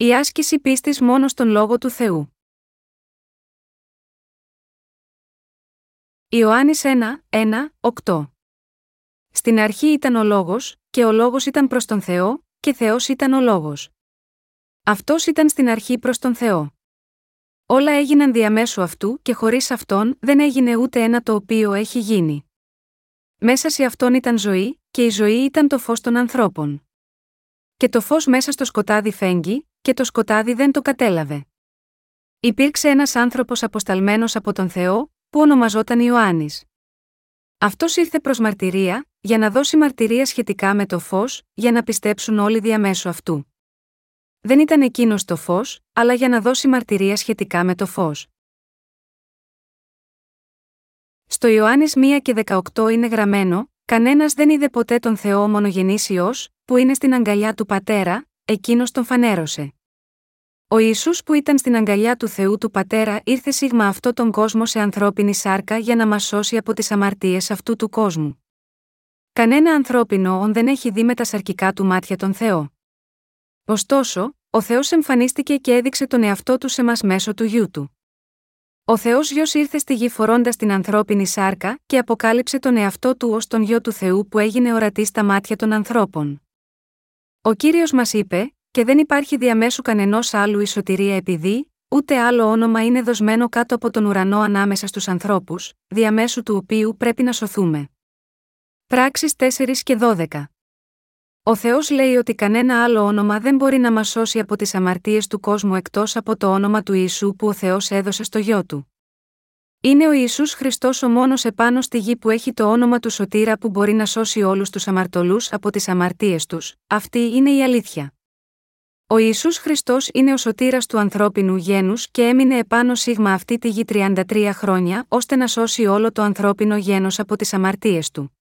Η άσκηση πίστης μόνο στον Λόγο του Θεού. Ιωάννης 1, 1, 8 Στην αρχή ήταν ο Λόγος, και ο Λόγος ήταν προς τον Θεό, και Θεός ήταν ο Λόγος. Αυτός ήταν στην αρχή προς τον Θεό. Όλα έγιναν διαμέσου αυτού και χωρίς αυτόν δεν έγινε ούτε ένα το οποίο έχει γίνει. Μέσα σε αυτόν ήταν ζωή, και η ζωή ήταν το φως των ανθρώπων. Και το φως μέσα στο σκοτάδι φέγγει, και το σκοτάδι δεν το κατέλαβε. Υπήρξε ένας άνθρωπος αποσταλμένος από τον Θεό, που ονομαζόταν Ιωάννης. Αυτός ήρθε προς μαρτυρία, για να δώσει μαρτυρία σχετικά με το φως, για να πιστέψουν όλοι διαμέσου αυτού. Δεν ήταν εκείνος το φως, αλλά για να δώσει μαρτυρία σχετικά με το φως. Στο Ιωάννης 1 και 18 είναι γραμμένο, κανένας δεν είδε ποτέ τον Θεό μονογενής που είναι στην αγκαλιά του Πατέρα, εκείνος τον φανέρωσε. Ο Ισού που ήταν στην αγκαλιά του Θεού του Πατέρα ήρθε σίγμα αυτό τον κόσμο σε ανθρώπινη σάρκα για να μας σώσει από τις αμαρτίες αυτού του κόσμου. Κανένα ανθρώπινο όν δεν έχει δει με τα σαρκικά του μάτια τον Θεό. Ωστόσο, ο Θεός εμφανίστηκε και έδειξε τον εαυτό του σε μας μέσω του γιού του. Ο Θεός γιος ήρθε στη γη φορώντας την ανθρώπινη σάρκα και αποκάλυψε τον εαυτό του ως τον γιο του Θεού που έγινε ορατή στα μάτια των ανθρώπων. Ο κύριος μας είπε: Και δεν υπάρχει διαμέσου κανενός άλλου ισοτηρία επειδή, ούτε άλλο όνομα είναι δοσμένο κάτω από τον ουρανό ανάμεσα στους ανθρώπους, διαμέσου του οποίου πρέπει να σωθούμε. Πράξεις 4 και 12 Ο Θεός λέει ότι κανένα άλλο όνομα δεν μπορεί να μας σώσει από τις αμαρτίες του κόσμου εκτός από το όνομα του Ιησού που ο Θεός έδωσε στο γιο του. Είναι ο Ιησούς Χριστός ο μόνος επάνω στη γη που έχει το όνομα του Σωτήρα που μπορεί να σώσει όλους τους αμαρτωλούς από τις αμαρτίες τους, αυτή είναι η αλήθεια. Ο Ιησούς Χριστός είναι ο σωτήρας του ανθρώπινου γένους και έμεινε επάνω σίγμα αυτή τη γη 33 χρόνια ώστε να σώσει όλο το ανθρώπινο γένος από τις αμαρτίες του.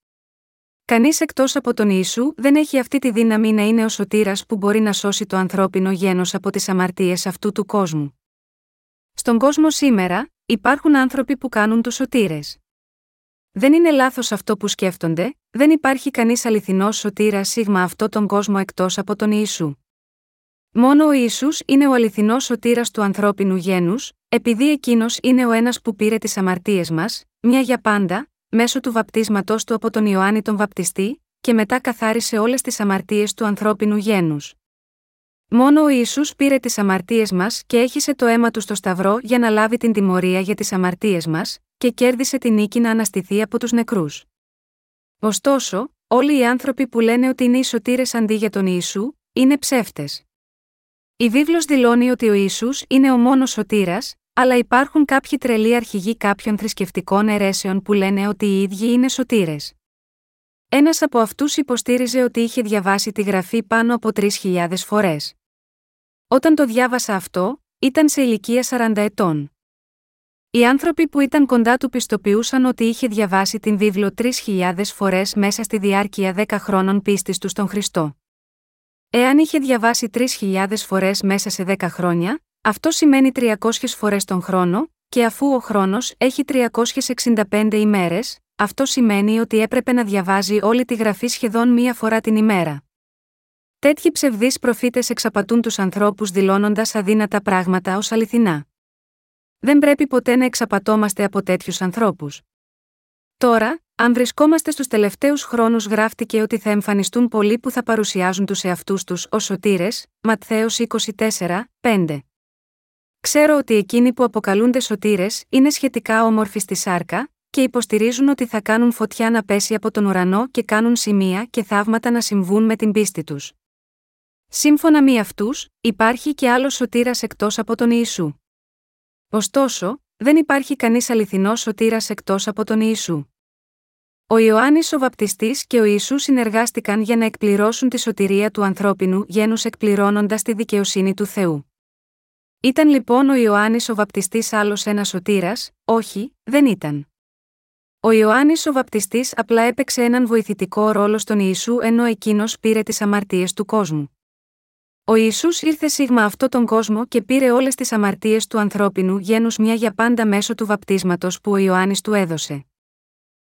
Κανείς εκτός από τον Ιησού δεν έχει αυτή τη δύναμη να είναι ο σωτήρας που μπορεί να σώσει το ανθρώπινο γένος από τις αμαρτίες αυτού του κόσμου. Στον κόσμο σήμερα, υπάρχουν άνθρωποι που κάνουν τους σωτήρες. Δεν είναι λάθος αυτό που σκέφτονται, δεν υπάρχει κανείς αληθινός σωτήρας σίγμα αυτό τον κόσμο εκτός από τον Ιησού. Μόνο ο Ισού είναι ο αληθινός σωτήρας του ανθρώπινου γένους, επειδή εκείνος είναι ο ένας που πήρε τις αμαρτίες μας, μια για πάντα, μέσω του βαπτίσματός του από τον Ιωάννη τον Βαπτιστή, και μετά καθάρισε όλες τις αμαρτίες του ανθρώπινου γένους. Μόνο ο Ισού πήρε τις αμαρτίες μας και έχισε το αίμα του στο Σταυρό για να λάβει την τιμωρία για τις αμαρτίες μας, και κέρδισε την νίκη να αναστηθεί από τους νεκρούς. Ωστόσο, όλοι οι άνθρωποι που λένε ότι είναι ισοτήρε αντί για τον Ιησού, είναι ψεύτες. Η βίβλος δηλώνει ότι ο Ιησούς είναι ο μόνος σωτήρας, αλλά υπάρχουν κάποιοι τρελοί αρχηγοί κάποιων θρησκευτικών αιρέσεων που λένε ότι οι ίδιοι είναι σωτήρες. Ένας από αυτούς υποστήριζε ότι είχε διαβάσει τη γραφή πάνω από 3.000 φορές. Όταν το διάβασα αυτό, ήταν σε ηλικία 40 ετών. Οι άνθρωποι που ήταν κοντά του πιστοποιούσαν ότι είχε διαβάσει την βίβλο 3.000 φορές μέσα στη διάρκεια 10 χρόνων πίστης του στον Χριστό. Εάν είχε διαβάσει 3.000 φορές μέσα σε 10 χρόνια, αυτό σημαίνει 300 φορές τον χρόνο, και αφού ο χρόνος έχει 365 ημέρες, αυτό σημαίνει ότι έπρεπε να διαβάζει όλη τη γραφή σχεδόν μία φορά την ημέρα. Τέτοιοι ψευδείς προφήτες εξαπατούν τους ανθρώπους δηλώνοντας αδύνατα πράγματα ως αληθινά. Δεν πρέπει ποτέ να εξαπατώμαστε από τέτοιους ανθρώπους. Τώρα, αν βρισκόμαστε στους τελευταίους χρόνους, γράφτηκε ότι θα εμφανιστούν πολλοί που θα παρουσιάζουν τους εαυτούς τους ως σωτήρες, Ματθαίος 24, 5. Ξέρω ότι εκείνοι που αποκαλούνται σωτήρες είναι σχετικά όμορφοι στη σάρκα, και υποστηρίζουν ότι θα κάνουν φωτιά να πέσει από τον ουρανό και κάνουν σημεία και θαύματα να συμβούν με την πίστη τους. Σύμφωνα με αυτούς, υπάρχει και άλλος σωτήρας εκτός από τον Ιησού. Ωστόσο, δεν υπάρχει κανείς αληθινός σωτήρας εκτός από τον Ιησού. Ο Ιωάννης ο Βαπτιστής και ο Ιησούς συνεργάστηκαν για να εκπληρώσουν τη σωτηρία του ανθρώπινου γένους εκπληρώνοντας τη δικαιοσύνη του Θεού. Ήταν λοιπόν ο Ιωάννης ο Βαπτιστής άλλος ένας σωτήρας, όχι, δεν ήταν. Ο Ιωάννης ο Βαπτιστής απλά έπαιξε έναν βοηθητικό ρόλο στον Ιησού ενώ εκείνος πήρε τις αμαρτίες του κόσμου. Ο Ισού ήρθε σίγμα αυτό τον κόσμο και πήρε όλες τις αμαρτίες του ανθρώπινου γένους μια για πάντα μέσω του βαπτίσματος που ο Ιωάννης του έδωσε.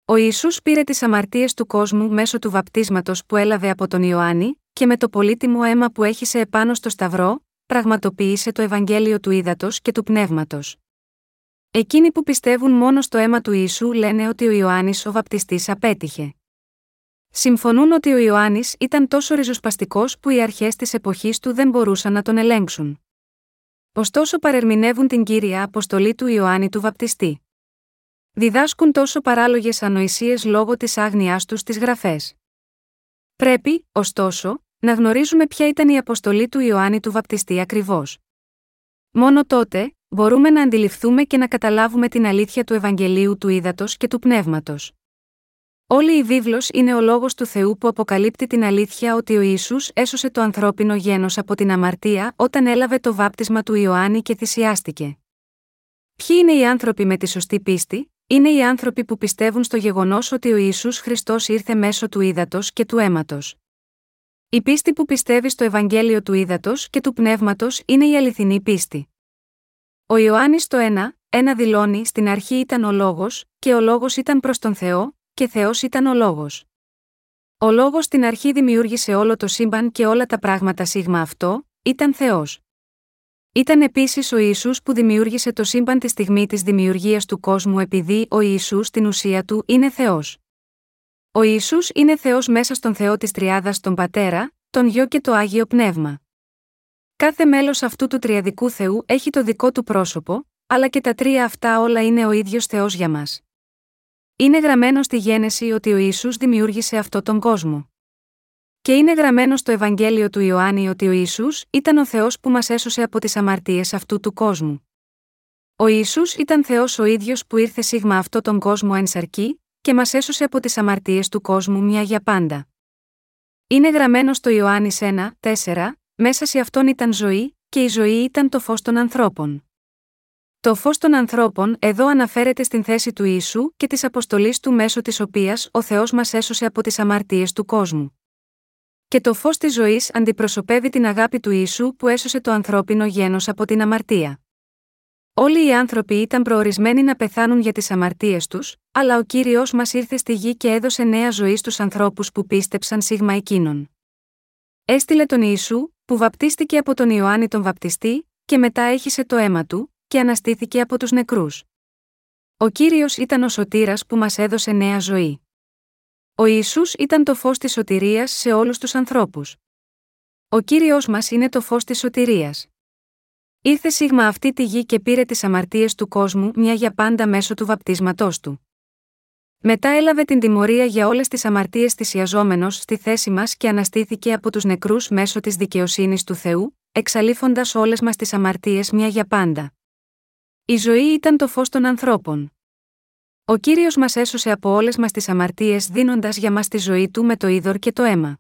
Ο Ιησούς πήρε τις αμαρτίες του κόσμου μέσω του βαπτίσματος που έλαβε από τον Ιωάννη, και με το πολύτιμο αίμα που έχησε επάνω στο Σταυρό, πραγματοποίησε το Ευαγγέλιο του Ήδατος και του Πνεύματος. Εκείνοι που πιστεύουν μόνο στο αίμα του Ιησού λένε ότι ο Ιωάννης ο βαπτιστής απέτυχε. Συμφωνούν ότι ο Ιωάννης ήταν τόσο ριζοσπαστικός που οι αρχές της εποχής του δεν μπορούσαν να τον ελέγξουν. Ωστόσο παρερμηνεύουν την κύρια αποστολή του Ιωάννη του βαπτιστή. Διδάσκουν τόσο παράλογες ανοησίες λόγω της άγνοιά τους στις γραφές. Πρέπει, ωστόσο, να γνωρίζουμε ποια ήταν η αποστολή του Ιωάννη του βαπτιστή ακριβώς. Μόνο τότε, μπορούμε να αντιληφθούμε και να καταλάβουμε την αλήθεια του Ευαγγελίου του Ήδατος και του Πνεύματος. Όλη η βίβλος είναι ο λόγος του Θεού που αποκαλύπτει την αλήθεια ότι ο Ισού έσωσε το ανθρώπινο γένος από την αμαρτία όταν έλαβε το βάπτισμα του Ιωάννη και θυσιάστηκε. Ποιοι είναι οι άνθρωποι με τη σωστή πίστη, είναι οι άνθρωποι που πιστεύουν στο γεγονός ότι ο Ιησούς Χριστός ήρθε μέσω του ύδατος και του αίματος. Η πίστη που πιστεύει στο Ευαγγέλιο του ύδατος και του πνεύματος είναι η αληθινή πίστη. Ο Ιωάννης το 1, ένα δηλώνει: Στην αρχή ήταν ο λόγος, και ο λόγος ήταν προς τον Θεό, και Θεός ήταν ο λόγος. Ο λόγος στην αρχή δημιούργησε όλο το σύμπαν και όλα τα πράγματα σίγμα αυτό, ήταν Θεός. Ήταν επίσης ο Ιησούς που δημιούργησε το σύμπαν τη στιγμή της δημιουργίας του κόσμου επειδή ο Ιησούς στην ουσία του είναι Θεός. Ο Ιησούς είναι Θεός μέσα στον Θεό της Τριάδας τον Πατέρα, τον Γιο και το Άγιο Πνεύμα. Κάθε μέλος αυτού του τριαδικού Θεού έχει το δικό του πρόσωπο, αλλά και τα τρία αυτά όλα είναι ο ίδιος Θεός για μας. Είναι γραμμένο στη γένεση ότι ο Ιησούς δημιούργησε αυτό τον κόσμο. Και είναι γραμμένο στο Ευαγγέλιο του Ιωάννη ότι ο Ιησούς ήταν ο Θεός που μας έσωσε από τις αμαρτίες αυτού του κόσμου. Ο Ιησούς ήταν Θεός ο ίδιος που ήρθε σίγμα αυτό τον κόσμο εν σαρκή, και μας έσωσε από τις αμαρτίες του κόσμου μια για πάντα. Είναι γραμμένο στο Ιωάννη 1, 4, μέσα σε αυτόν ήταν ζωή, και η ζωή ήταν το φως των ανθρώπων. Το φως των ανθρώπων εδώ αναφέρεται στην θέση του Ιησού και της αποστολής του μέσω της οποίας ο Θεός μας έσωσε από τις αμαρτίες του κόσμου. Και το φως της ζωής αντιπροσωπεύει την αγάπη του Ιησού που έσωσε το ανθρώπινο γένος από την αμαρτία. Όλοι οι άνθρωποι ήταν προορισμένοι να πεθάνουν για τις αμαρτίες τους, αλλά ο κύριος μας ήρθε στη γη και έδωσε νέα ζωή στους ανθρώπους που πίστεψαν σίγμα εκείνον. Έστειλε τον Ιησού, που βαπτίστηκε από τον Ιωάννη τον Βαπτιστή, και μετά έχισε το αίμα του, και αναστήθηκε από τους νεκρούς. Ο κύριος ήταν ο σωτήρας που μας έδωσε νέα ζωή. Ο Ιησούς ήταν το φως της σωτηρίας σε όλους τους ανθρώπους. Ο Κύριος μας είναι το φως της σωτηρίας. Ήρθε σίγμα αυτή τη γη και πήρε τις αμαρτίες του κόσμου μια για πάντα μέσω του βαπτίσματός του. Μετά έλαβε την τιμωρία για όλες τις αμαρτίες θυσιαζόμενος στη θέση μας και αναστήθηκε από τους νεκρούς μέσω της δικαιοσύνης του Θεού, εξαλείφοντας όλες μας τις αμαρτίες μια για πάντα. Η ζωή ήταν το φως των ανθρώπων. Ο κύριος μας έσωσε από όλες μας τις αμαρτίες δίνοντας για μας τη ζωή του με το είδωρ και το αίμα.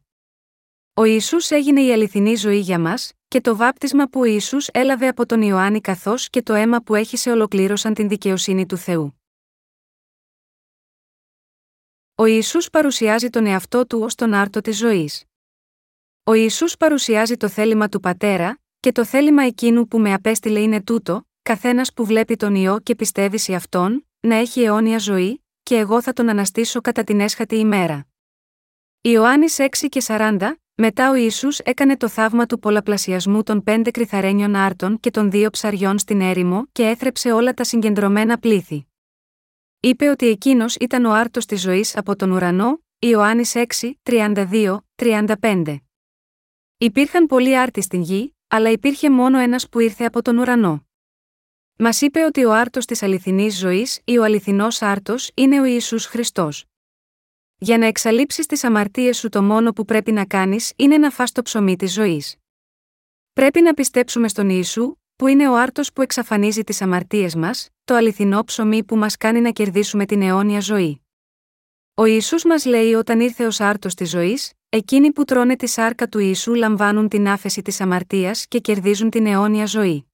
Ο Ισού έγινε η αληθινή ζωή για μας, και το βάπτισμα που ο Ισού έλαβε από τον Ιωάννη καθώς και το αίμα που έχει σε ολοκλήρωσαν την δικαιοσύνη του Θεού. Ο Ιησούς παρουσιάζει τον εαυτό του ως τον άρτο της ζωής. Ο Ιησούς παρουσιάζει το θέλημα του Πατέρα, και το θέλημα εκείνου που με απέστειλε είναι τούτο, καθένας που βλέπει τον Υιό και πιστεύει σε Αυτόν, να έχει αιώνια ζωή, και εγώ θα τον αναστήσω κατά την έσχατη ημέρα. Ιωάννης 6 και 40, μετά ο Ιησούς έκανε το θαύμα του πολλαπλασιασμού των πέντε κρυθαρένιων άρτων και των δύο ψαριών στην έρημο και έθρεψε όλα τα συγκεντρωμένα πλήθη. Είπε ότι εκείνος ήταν ο άρτος της ζωής από τον ουρανό, Ιωάννης 6, 32, 35. Υπήρχαν πολλοί άρτοι στην γη, αλλά υπήρχε μόνο ένας που ήρθε από τον ουρανό. Μας είπε ότι ο άρτος της αληθινής ζωής ή ο αληθινός άρτος είναι ο Ισού Χριστός. Για να εξαλείψεις τις αμαρτίες σου, το μόνο που πρέπει να κάνεις είναι να φας το ψωμί της ζωής. Πρέπει να πιστέψουμε στον Ιησού, που είναι ο άρτος που εξαφανίζει τις αμαρτίες μας, το αληθινό ψωμί που μας κάνει να κερδίσουμε την αιώνια ζωή. Ο Ισού μας λέει όταν ήρθε ως άρτος της ζωής, εκείνοι που τρώνε τη σάρκα του Ιησού λαμβάνουν την άφεση της αμαρτίας και κερδίζουν την αιώνια ζωή.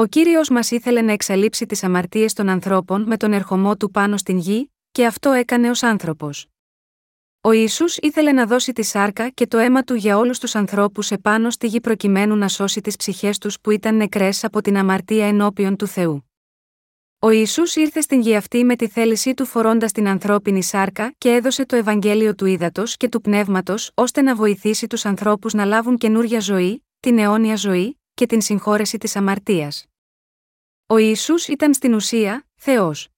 Ο κύριος μας ήθελε να εξαλείψει τις αμαρτίες των ανθρώπων με τον ερχομό του πάνω στην γη, και αυτό έκανε ως άνθρωπος. Ο Ισού ήθελε να δώσει τη σάρκα και το αίμα του για όλους τους ανθρώπους επάνω στη γη προκειμένου να σώσει τις ψυχές τους που ήταν νεκρές από την αμαρτία ενώπιον του Θεού. Ο Ισού ήρθε στην γη αυτή με τη θέλησή του φορώντας την ανθρώπινη σάρκα και έδωσε το Ευαγγέλιο του ύδατο και του πνεύματος ώστε να βοηθήσει τους ανθρώπους να λάβουν καινούρια ζωή, την αιώνια ζωή, και την συγχώρεση της αμαρτίας. Ο Ιησούς ήταν στην ουσία Θεός.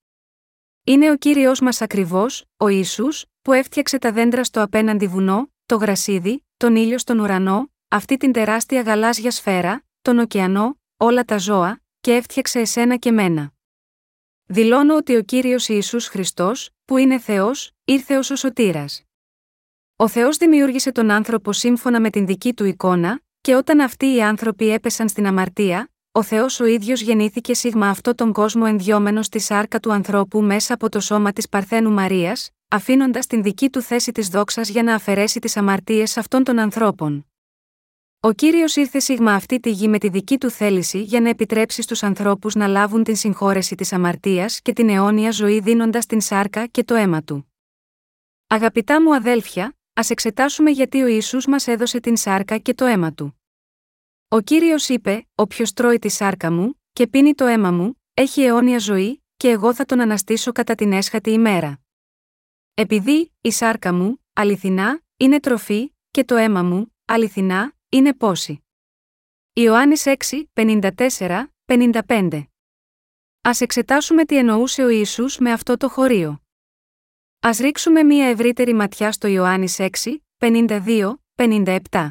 Είναι ο Κύριος μας ακριβώς, ο Ιησούς, που έφτιαξε τα δέντρα στο απέναντι βουνό, το γρασίδι, τον ήλιο στον ουρανό, αυτή την τεράστια γαλάζια σφαίρα, τον ωκεανό, όλα τα ζώα, και έφτιαξε εσένα και μένα. Δηλώνω ότι ο κύριος Ιησούς Χριστός, που είναι Θεός, ήρθε ως ο σωτήρας. Ο Θεός δημιούργησε τον άνθρωπο σύμφωνα με την δική του εικόνα, και όταν αυτοί οι άνθρωποι έπεσαν στην αμαρτία, ο Θεός ο ίδιος γεννήθηκε σίγμα αυτό τον κόσμο ενδιόμενος στη σάρκα του ανθρώπου μέσα από το σώμα της Παρθένου Μαρίας, αφήνοντας την δική του θέση της δόξας για να αφαιρέσει τις αμαρτίες αυτών των ανθρώπων. Ο κύριος ήρθε σίγμα αυτή τη γη με τη δική του θέληση για να επιτρέψει στους ανθρώπους να λάβουν την συγχώρεση της αμαρτίας και την αιώνια ζωή δίνοντας την σάρκα και το αίμα του. Αγαπητά μου αδέλφια, ας εξετάσουμε γιατί ο Ιησούς μας έδωσε την σάρκα και το αίμα του. Ο κύριος είπε: Όποιο τρώει τη σάρκα μου, και πίνει το αίμα μου, έχει αιώνια ζωή, και εγώ θα τον αναστήσω κατά την έσχατη ημέρα. Επειδή, η σάρκα μου, αληθινά, είναι τροφή, και το αίμα μου, αληθινά, είναι πόση. Ιωάννης 6, 54, 55. Ας εξετάσουμε τι εννοούσε ο Ιησούς με αυτό το χωρίο. Ας ρίξουμε μία ευρύτερη ματιά στο Ιωάννης 6, 52, 57.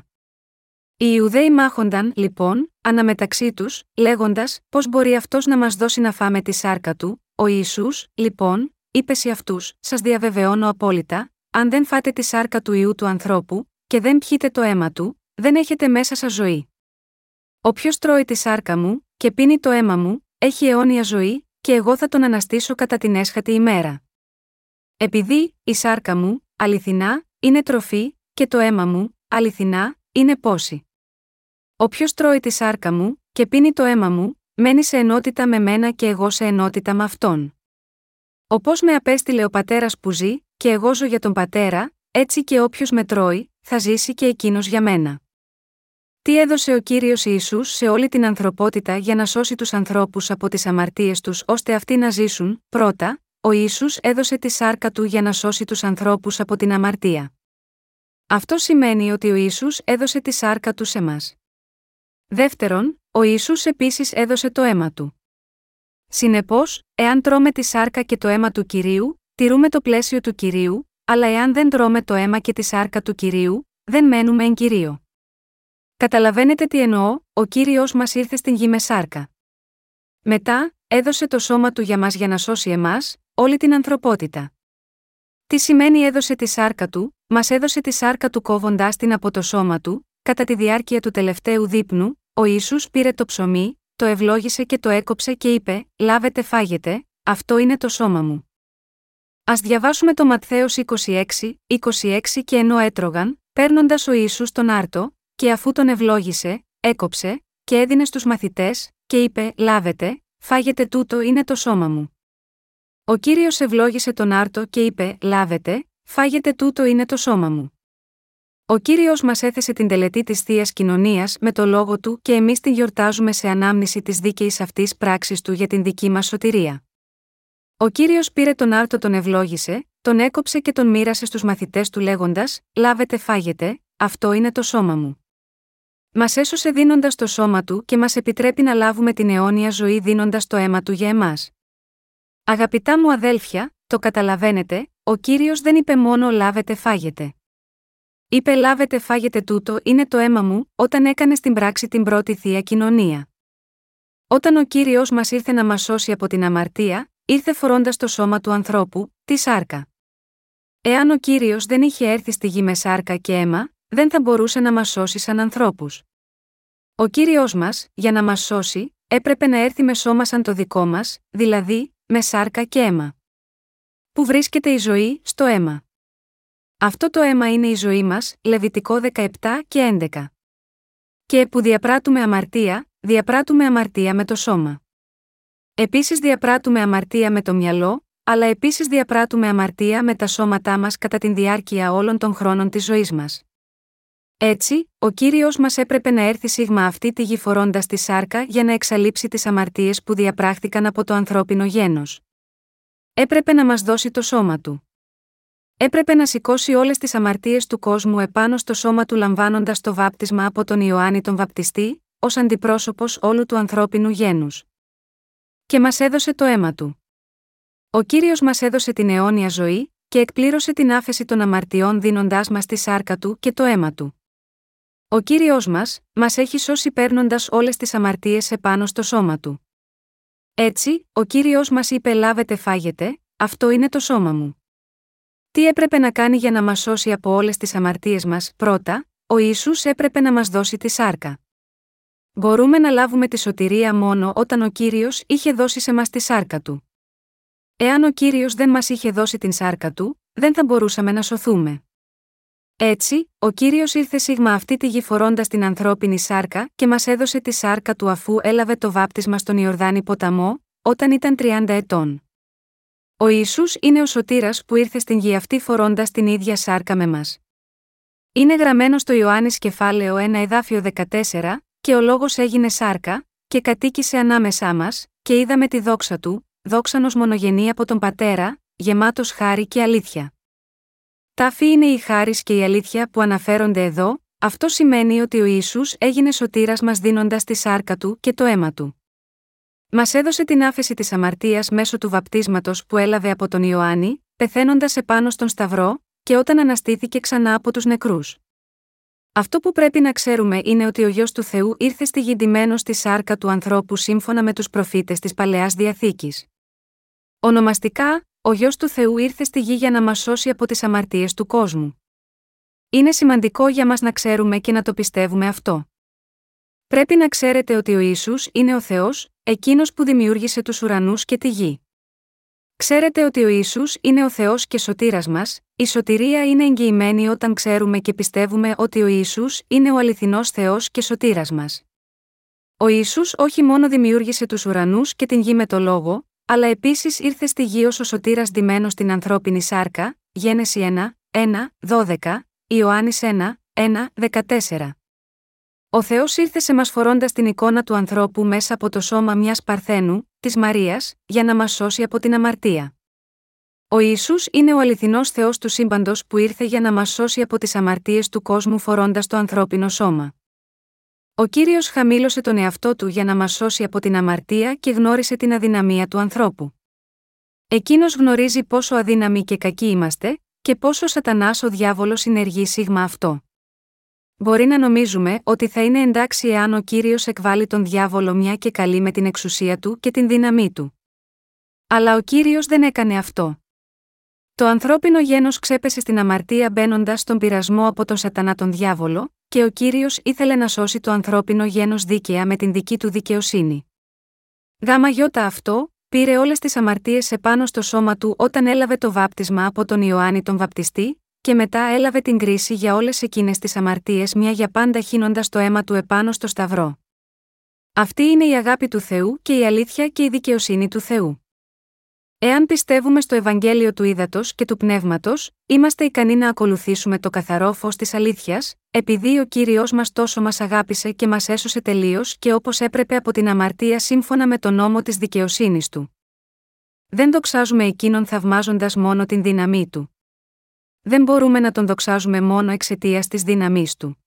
Οι Ιουδαίοι μάχονταν, λοιπόν, αναμεταξύ τους, λέγοντας: Πώς μπορεί αυτός να μας δώσει να φάμε τη σάρκα του, ο Ιησούς, λοιπόν, είπε σε αυτούς: Σας διαβεβαιώνω απόλυτα, αν δεν φάτε τη σάρκα του ιού του ανθρώπου, και δεν πιείτε το αίμα του, δεν έχετε μέσα σας ζωή. Όποιος τρώει τη σάρκα μου, και πίνει το αίμα μου, έχει αιώνια ζωή, και εγώ θα τον αναστήσω κατά την έσχατη ημέρα. Επειδή, η σάρκα μου, αληθινά, είναι τροφή, και το αίμα μου, αληθινά, είναι πόση. Όποιος τρώει τη σάρκα μου, και πίνει το αίμα μου, μένει σε ενότητα με μένα και εγώ σε ενότητα με αυτόν. Όπως με απέστειλε ο πατέρας που ζει, και εγώ ζω για τον πατέρα, έτσι και όποιος με τρώει, θα ζήσει και εκείνος για μένα. Τι έδωσε ο κύριος Ιησούς σε όλη την ανθρωπότητα για να σώσει τους ανθρώπους από τις αμαρτίες τους ώστε αυτοί να ζήσουν, πρώτα, ο Ιησούς έδωσε τη σάρκα του για να σώσει τους ανθρώπους από την αμαρτία. Αυτό σημαίνει ότι ο Ιησούς έδωσε τη σάρκα του σε μας. Δεύτερον, ο Ιησούς επίσης έδωσε το αίμα του. Συνεπώς, εάν τρώμε τη σάρκα και το αίμα του κυρίου, τηρούμε το πλαίσιο του κυρίου, αλλά εάν δεν τρώμε το αίμα και τη σάρκα του κυρίου, δεν μένουμε εν κυρίω. Καταλαβαίνετε τι εννοώ, ο κύριος μας ήρθε στην γη με σάρκα. Μετά, έδωσε το σώμα του για μας για να σώσει εμάς, όλη την ανθρωπότητα. Τι σημαίνει έδωσε τη σάρκα του, μας έδωσε τη σάρκα του κόβοντάς την από το σώμα του, κατά τη διάρκεια του τελευταίου δείπνου, ο ίσου πήρε το ψωμί, το ευλόγησε και το έκοψε και είπε: Λάβετε φάγετε, αυτό είναι το σώμα μου. Α διαβάσουμε το Ματθαίος 26, 26 και ενώ έτρωγαν, παίρνοντας ο Ισού τον άρτο, και αφού τον ευλόγησε, έκοψε, και έδινε στους μαθητές, και είπε: Λάβετε, φάγετε τούτο είναι το σώμα μου. Ο κύριος ευλόγησε τον άρτο και είπε: Λάβετε, φάγετε τούτο είναι το σώμα μου. Ο κύριος μας έθεσε την τελετή της θείας κοινωνίας με το λόγο του και εμείς την γιορτάζουμε σε ανάμνηση της δίκαιης αυτής πράξης του για την δική μας σωτηρία. Ο κύριος πήρε τον άρτο τον ευλόγησε, τον έκοψε και τον μοίρασε στους μαθητές του λέγοντας: Λάβετε φάγετε, αυτό είναι το σώμα μου. Μας έσωσε δίνοντας το σώμα του και μας επιτρέπει να λάβουμε την αιώνια ζωή δίνοντας το αίμα του για εμάς. Αγαπητά μου αδέλφια, το καταλαβαίνετε, ο κύριος δεν είπε μόνο λάβετε φάγετε. Είπε λάβετε φάγετε τούτο είναι το αίμα μου, όταν έκανε στην πράξη την πρώτη θεία κοινωνία. Όταν ο κύριος μας ήρθε να μας σώσει από την αμαρτία, ήρθε φορώντας το σώμα του ανθρώπου, τη σάρκα. Εάν ο κύριος δεν είχε έρθει στη γη με σάρκα και αίμα, δεν θα μπορούσε να μας σώσει σαν ανθρώπους. Ο κύριος μας, για να μας σώσει, έπρεπε να έρθει με σώμα σαν το δικό μας, δηλαδή, με σάρκα και αίμα. Που βρίσκεται η ζωή, στο αίμα. Αυτό το αίμα είναι η ζωή μας, Λεβιτικό 17 και 11. Και που διαπράττουμε αμαρτία, διαπράττουμε αμαρτία με το σώμα. Επίσης διαπράττουμε αμαρτία με το μυαλό, αλλά επίσης διαπράττουμε αμαρτία με τα σώματά μας κατά τη διάρκεια όλων των χρόνων της ζωής μας. Έτσι, ο κύριος μας έπρεπε να έρθει σίγμα αυτή τη γη φορώντας τη σάρκα για να εξαλείψει τις αμαρτίες που διαπράχθηκαν από το ανθρώπινο γένος. Έπρεπε να μας δώσει το σώμα του. Έπρεπε να σηκώσει όλες τις αμαρτίες του κόσμου επάνω στο σώμα του λαμβάνοντας το βάπτισμα από τον Ιωάννη τον Βαπτιστή, ως αντιπρόσωπος όλου του ανθρώπινου γένους. Και μας έδωσε το αίμα του. Ο κύριος μας έδωσε την αιώνια ζωή, και εκπλήρωσε την άφεση των αμαρτιών δίνοντάς μας τη σάρκα του και το αίμα του. Ο κύριος μας, μας έχει σώσει παίρνοντας όλες τις αμαρτίες επάνω στο σώμα του. Έτσι, ο κύριος μας είπε: Λάβετε, φάγετε, αυτό είναι το σώμα μου. Τι έπρεπε να κάνει για να μας σώσει από όλες τις αμαρτίες μας, πρώτα, ο Ισού έπρεπε να μας δώσει τη σάρκα. Μπορούμε να λάβουμε τη σωτηρία μόνο όταν ο κύριος είχε δώσει σε μας τη σάρκα του. Εάν ο κύριος δεν μας είχε δώσει την σάρκα του, δεν θα μπορούσαμε να σωθούμε. Έτσι, ο κύριος ήρθε σίγμα αυτή τη γη φορώντας την ανθρώπινη σάρκα και μας έδωσε τη σάρκα του αφού έλαβε το βάπτισμα στον Ιορδάνη ποταμό, όταν ήταν 30 ετών. Ο Ισού είναι ο σωτήρας που ήρθε στην γη αυτή φορώντας την ίδια σάρκα με μας. Είναι γραμμένο στο Ιωάννης κεφάλαιο 1 εδάφιο 14, και ο λόγος έγινε σάρκα, και κατοίκησε ανάμεσά μας, και είδαμε τη δόξα του, δόξανο μονογενή από τον πατέρα, γεμάτος χάρη και αλήθεια. Τάφη είναι η χάρη και η αλήθεια που αναφέρονται εδώ, αυτό σημαίνει ότι ο Ισού έγινε σωτήρας μας δίνοντας τη σάρκα του και το αίμα του. Μας έδωσε την άφεση της αμαρτίας μέσω του βαπτίσματος που έλαβε από τον Ιωάννη, πεθαίνοντας επάνω στον Σταυρό, και όταν αναστήθηκε ξανά από τους νεκρούς. Αυτό που πρέπει να ξέρουμε είναι ότι ο γιος του Θεού ήρθε στη γη στη σάρκα του ανθρώπου σύμφωνα με τους προφήτες της παλαιάς διαθήκης. Ονομαστικά, ο γιος του Θεού ήρθε στη γη για να μας σώσει από τις αμαρτίες του κόσμου. Είναι σημαντικό για μας να ξέρουμε και να το πιστεύουμε αυτό. Πρέπει να ξέρετε ότι ο Ισού είναι ο Θεός, εκείνος που δημιούργησε τους ουρανούς και τη γη. Ξέρετε ότι ο Ισού είναι ο Θεός και σωτήρας μας, η σωτηρία είναι εγγυημένη όταν ξέρουμε και πιστεύουμε ότι ο Ισού είναι ο αληθινός Θεός και σωτήρας μας. Ο Ισού όχι μόνο δημιούργησε τους ουρανούς και την γη με το λόγο, αλλά επίσης ήρθε στη γη ως ο σωτήρας ντυμένος στην ανθρώπινη σάρκα, Γένεση 1, 1, 12, Ιωάννης 1, 1, 14. Ο Θεός ήρθε σε μας φορώντας την εικόνα του ανθρώπου μέσα από το σώμα μιας Παρθένου, της Μαρίας, για να μας σώσει από την αμαρτία. Ο Ισού είναι ο αληθινός Θεός του σύμπαντος που ήρθε για να μας σώσει από τις αμαρτίες του κόσμου φορώντας το ανθρώπινο σώμα. Ο κύριος χαμήλωσε τον εαυτό του για να μας σώσει από την αμαρτία και γνώρισε την αδυναμία του ανθρώπου. Εκείνος γνωρίζει πόσο αδύναμοι και κακοί είμαστε, και πόσο σατανάς ο διάβολος συνεργεί σίγμα αυτό. Μπορεί να νομίζουμε ότι θα είναι εντάξει εάν ο κύριος εκβάλει τον διάβολο μια και καλή με την εξουσία του και την δύναμή του. Αλλά ο κύριος δεν έκανε αυτό. Το ανθρώπινο γένος ξέπεσε στην αμαρτία μπαίνοντας στον πειρασμό από τον σατανά τον διάβολο, και ο κύριος ήθελε να σώσει το ανθρώπινο γένος δίκαια με την δική του δικαιοσύνη. Γάμα γιώτα αυτό, πήρε όλες τις αμαρτίες επάνω στο σώμα του όταν έλαβε το βάπτισμα από τον Ιωάννη τον Βαπτιστή, και μετά έλαβε την κρίση για όλες εκείνες τις αμαρτίες μια για πάντα χύνοντας το αίμα του επάνω στο Σταυρό. Αυτή είναι η αγάπη του Θεού και η αλήθεια και η δικαιοσύνη του Θεού. Εάν πιστεύουμε στο Ευαγγέλιο του Ήδατος και του Πνεύματος, είμαστε ικανοί να ακολουθήσουμε το καθαρό φως της αλήθειας, επειδή ο κύριος μας τόσο μας αγάπησε και μας έσωσε τελείως και όπως έπρεπε από την αμαρτία σύμφωνα με τον νόμο της δικαιοσύνης του. Δεν δοξάζουμε εκείνον θαυμάζοντας μόνο την δύναμή του. Δεν μπορούμε να τον δοξάζουμε μόνο εξαιτίας της δύναμής του.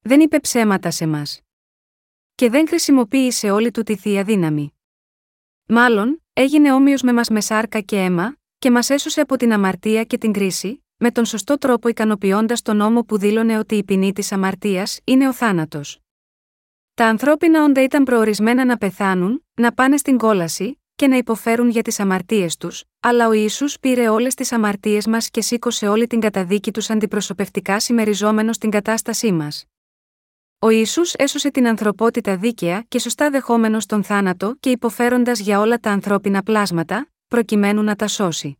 Δεν είπε ψέματα σε μας. Και δεν χρησιμοποίησε όλη του τη θεία δύναμη. Μάλλον, έγινε όμοιος με μας με σάρκα και αίμα, και μας έσωσε από την αμαρτία και την κρίση, με τον σωστό τρόπο ικανοποιώντας τον νόμο που δήλωνε ότι η ποινή της αμαρτίας είναι ο θάνατος. Τα ανθρώπινα όντα ήταν προορισμένα να πεθάνουν, να πάνε στην κόλαση, και να υποφέρουν για τις αμαρτίες τους, αλλά ο ίσου πήρε όλες τις αμαρτίες μας και σήκωσε όλη την καταδίκη τους αντιπροσωπευτικά συμμεριζόμενος στην κατάστασή μας. Ο Ιησούς έσωσε την ανθρωπότητα δίκαια και σωστά δεχόμενος τον θάνατο και υποφέροντας για όλα τα ανθρώπινα πλάσματα, προκειμένου να τα σώσει.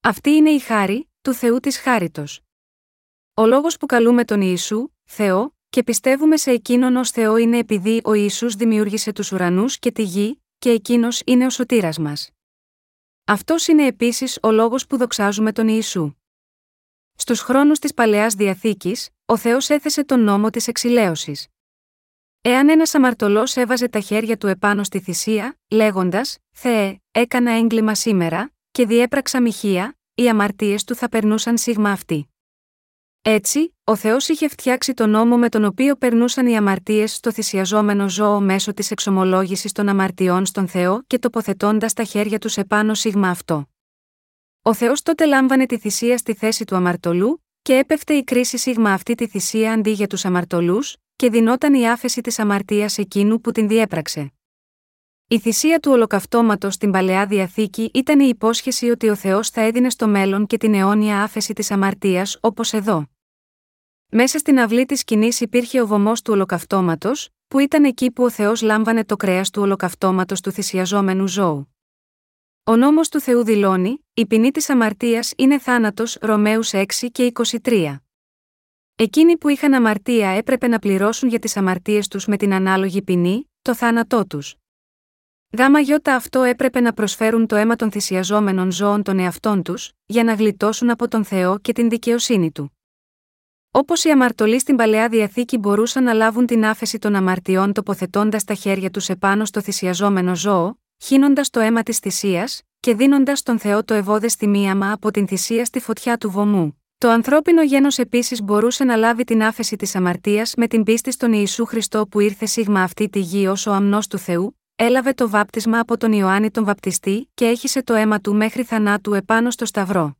Αυτή είναι η χάρη, του Θεού της χάριτος. Ο λόγος που καλούμε τον Ιησού, Θεό, και πιστεύουμε σε εκείνον ως Θεό είναι επειδή ο Ιησούς δημιούργησε τους ουρανούς και τη γη, και εκείνος είναι ο σωτήρας μας. Αυτός είναι επίσης ο λόγος που δοξάζουμε τον Ιησού. Στους χρόνους της παλαιάς διαθήκης, ο Θεός έθεσε τον νόμο της εξηλαίωσης. Εάν ένας αμαρτωλός έβαζε τα χέρια του επάνω στη θυσία, λέγοντας: Θεέ, έκανα έγκλημα σήμερα, και διέπραξα μοιχεία, οι αμαρτίες του θα περνούσαν σίγμα αυτή. Έτσι, ο Θεός είχε φτιάξει τον νόμο με τον οποίο περνούσαν οι αμαρτίες στο θυσιαζόμενο ζώο μέσω της εξομολόγησης των αμαρτιών στον Θεό και τοποθετώντας τα χέρια τους επάνω σίγμα αυτό. Ο Θεός τότε λάμβανε τη θυσία στη θέση του αμαρτωλού, και έπεφτε η κρίση σίγμα αυτή τη θυσία αντί για τους αμαρτωλούς, και δινόταν η άφεση της αμαρτίας εκείνου που την διέπραξε. Η θυσία του ολοκαυτώματος στην παλαιά διαθήκη ήταν η υπόσχεση ότι ο Θεός θα έδινε στο μέλλον και την αιώνια άφεση της αμαρτίας όπως εδώ. Μέσα στην αυλή της σκηνής υπήρχε ο βωμός του ολοκαυτώματος, που ήταν εκεί που ο Θεός λάμβανε το κρέας του ολοκαυτώματος του θυσιαζόμενου ζώου. Ο νόμος του Θεού δηλώνει: Η ποινή της αμαρτίας είναι θάνατος, Ρωμαίους 6 και 23. Εκείνοι που είχαν αμαρτία έπρεπε να πληρώσουν για τις αμαρτίες τους με την ανάλογη ποινή, το θάνατό τους. Γάμα γιώτα αυτό έπρεπε να προσφέρουν το αίμα των θυσιαζόμενων ζώων των εαυτών τους, για να γλιτώσουν από τον Θεό και την δικαιοσύνη του. Όπως οι αμαρτωλοί στην παλαιά διαθήκη μπορούσαν να λάβουν την άφεση των αμαρτιών τοποθετώντας τα χέρια τους επάνω στο θυσιαζόμενο ζώο, χύνοντας το αίμα της θυσίας, και δίνοντας στον Θεό το ευώδεστη μίαμα από την θυσία στη φωτιά του βωμού. Το ανθρώπινο γένος επίσης μπορούσε να λάβει την άφεση της αμαρτίας με την πίστη στον Ιησού Χριστό που ήρθε σίγμα αυτή τη γη ως ο αμνός του Θεού, έλαβε το βάπτισμα από τον Ιωάννη τον Βαπτιστή και έχισε το αίμα του μέχρι θανάτου επάνω στο Σταυρό.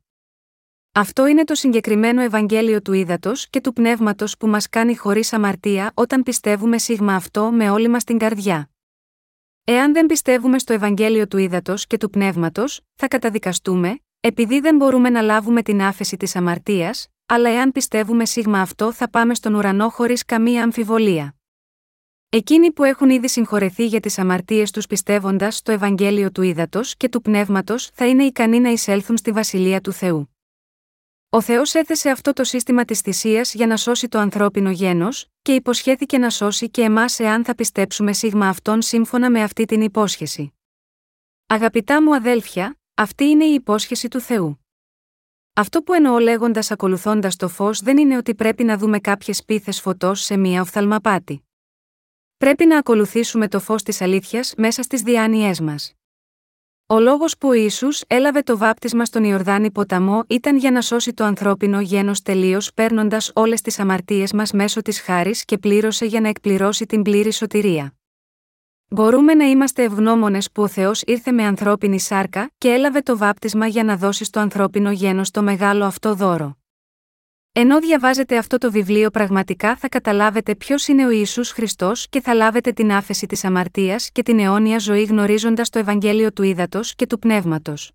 Αυτό είναι το συγκεκριμένο Ευαγγέλιο του Ήδατος και του Πνεύματος που μας κάνει χωρίς αμαρτία όταν πιστεύουμε σίγμα αυτό με όλη μας την καρδιά. Εάν δεν πιστεύουμε στο Ευαγγέλιο του Ήδατος και του Πνεύματος, θα καταδικαστούμε, επειδή δεν μπορούμε να λάβουμε την άφεση της αμαρτίας, αλλά εάν πιστεύουμε σίγμα αυτό θα πάμε στον ουρανό χωρίς καμία αμφιβολία. Εκείνοι που έχουν ήδη συγχωρεθεί για τις αμαρτίες τους πιστεύοντας στο Ευαγγέλιο του Ήδατος και του Πνεύματος θα είναι ικανοί να εισέλθουν στη βασιλεία του Θεού. Ο Θεός έθεσε αυτό το σύστημα της θυσίας για να σώσει το ανθρώπινο γένος, και υποσχέθηκε να σώσει και εμάς εάν θα πιστέψουμε σίγμα αυτόν σύμφωνα με αυτή την υπόσχεση. Αγαπητά μου αδέλφια, αυτή είναι η υπόσχεση του Θεού. Αυτό που εννοώ λέγοντας ακολουθώντας το φως δεν είναι ότι πρέπει να δούμε κάποιες πίθες φωτός σε μία οφθαλμαπάτη. Πρέπει να ακολουθήσουμε το φως της αλήθειας μέσα στις διάνοιές μας. Ο λόγος που ο Ιησούς έλαβε το βάπτισμα στον Ιορδάνη ποταμό ήταν για να σώσει το ανθρώπινο γένος τελείως παίρνοντας όλες τις αμαρτίες μας μέσω της χάρης και πλήρωσε για να εκπληρώσει την πλήρη σωτηρία. Μπορούμε να είμαστε ευγνώμονες που ο Θεός ήρθε με ανθρώπινη σάρκα και έλαβε το βάπτισμα για να δώσει στο ανθρώπινο γένος το μεγάλο αυτό δώρο. Ενώ διαβάζετε αυτό το βιβλίο, πραγματικά θα καταλάβετε ποιος είναι ο Ιησούς Χριστός και θα λάβετε την άφεση της αμαρτίας και την αιώνια ζωή γνωρίζοντας το Ευαγγέλιο του Ήδατος και του Πνεύματος.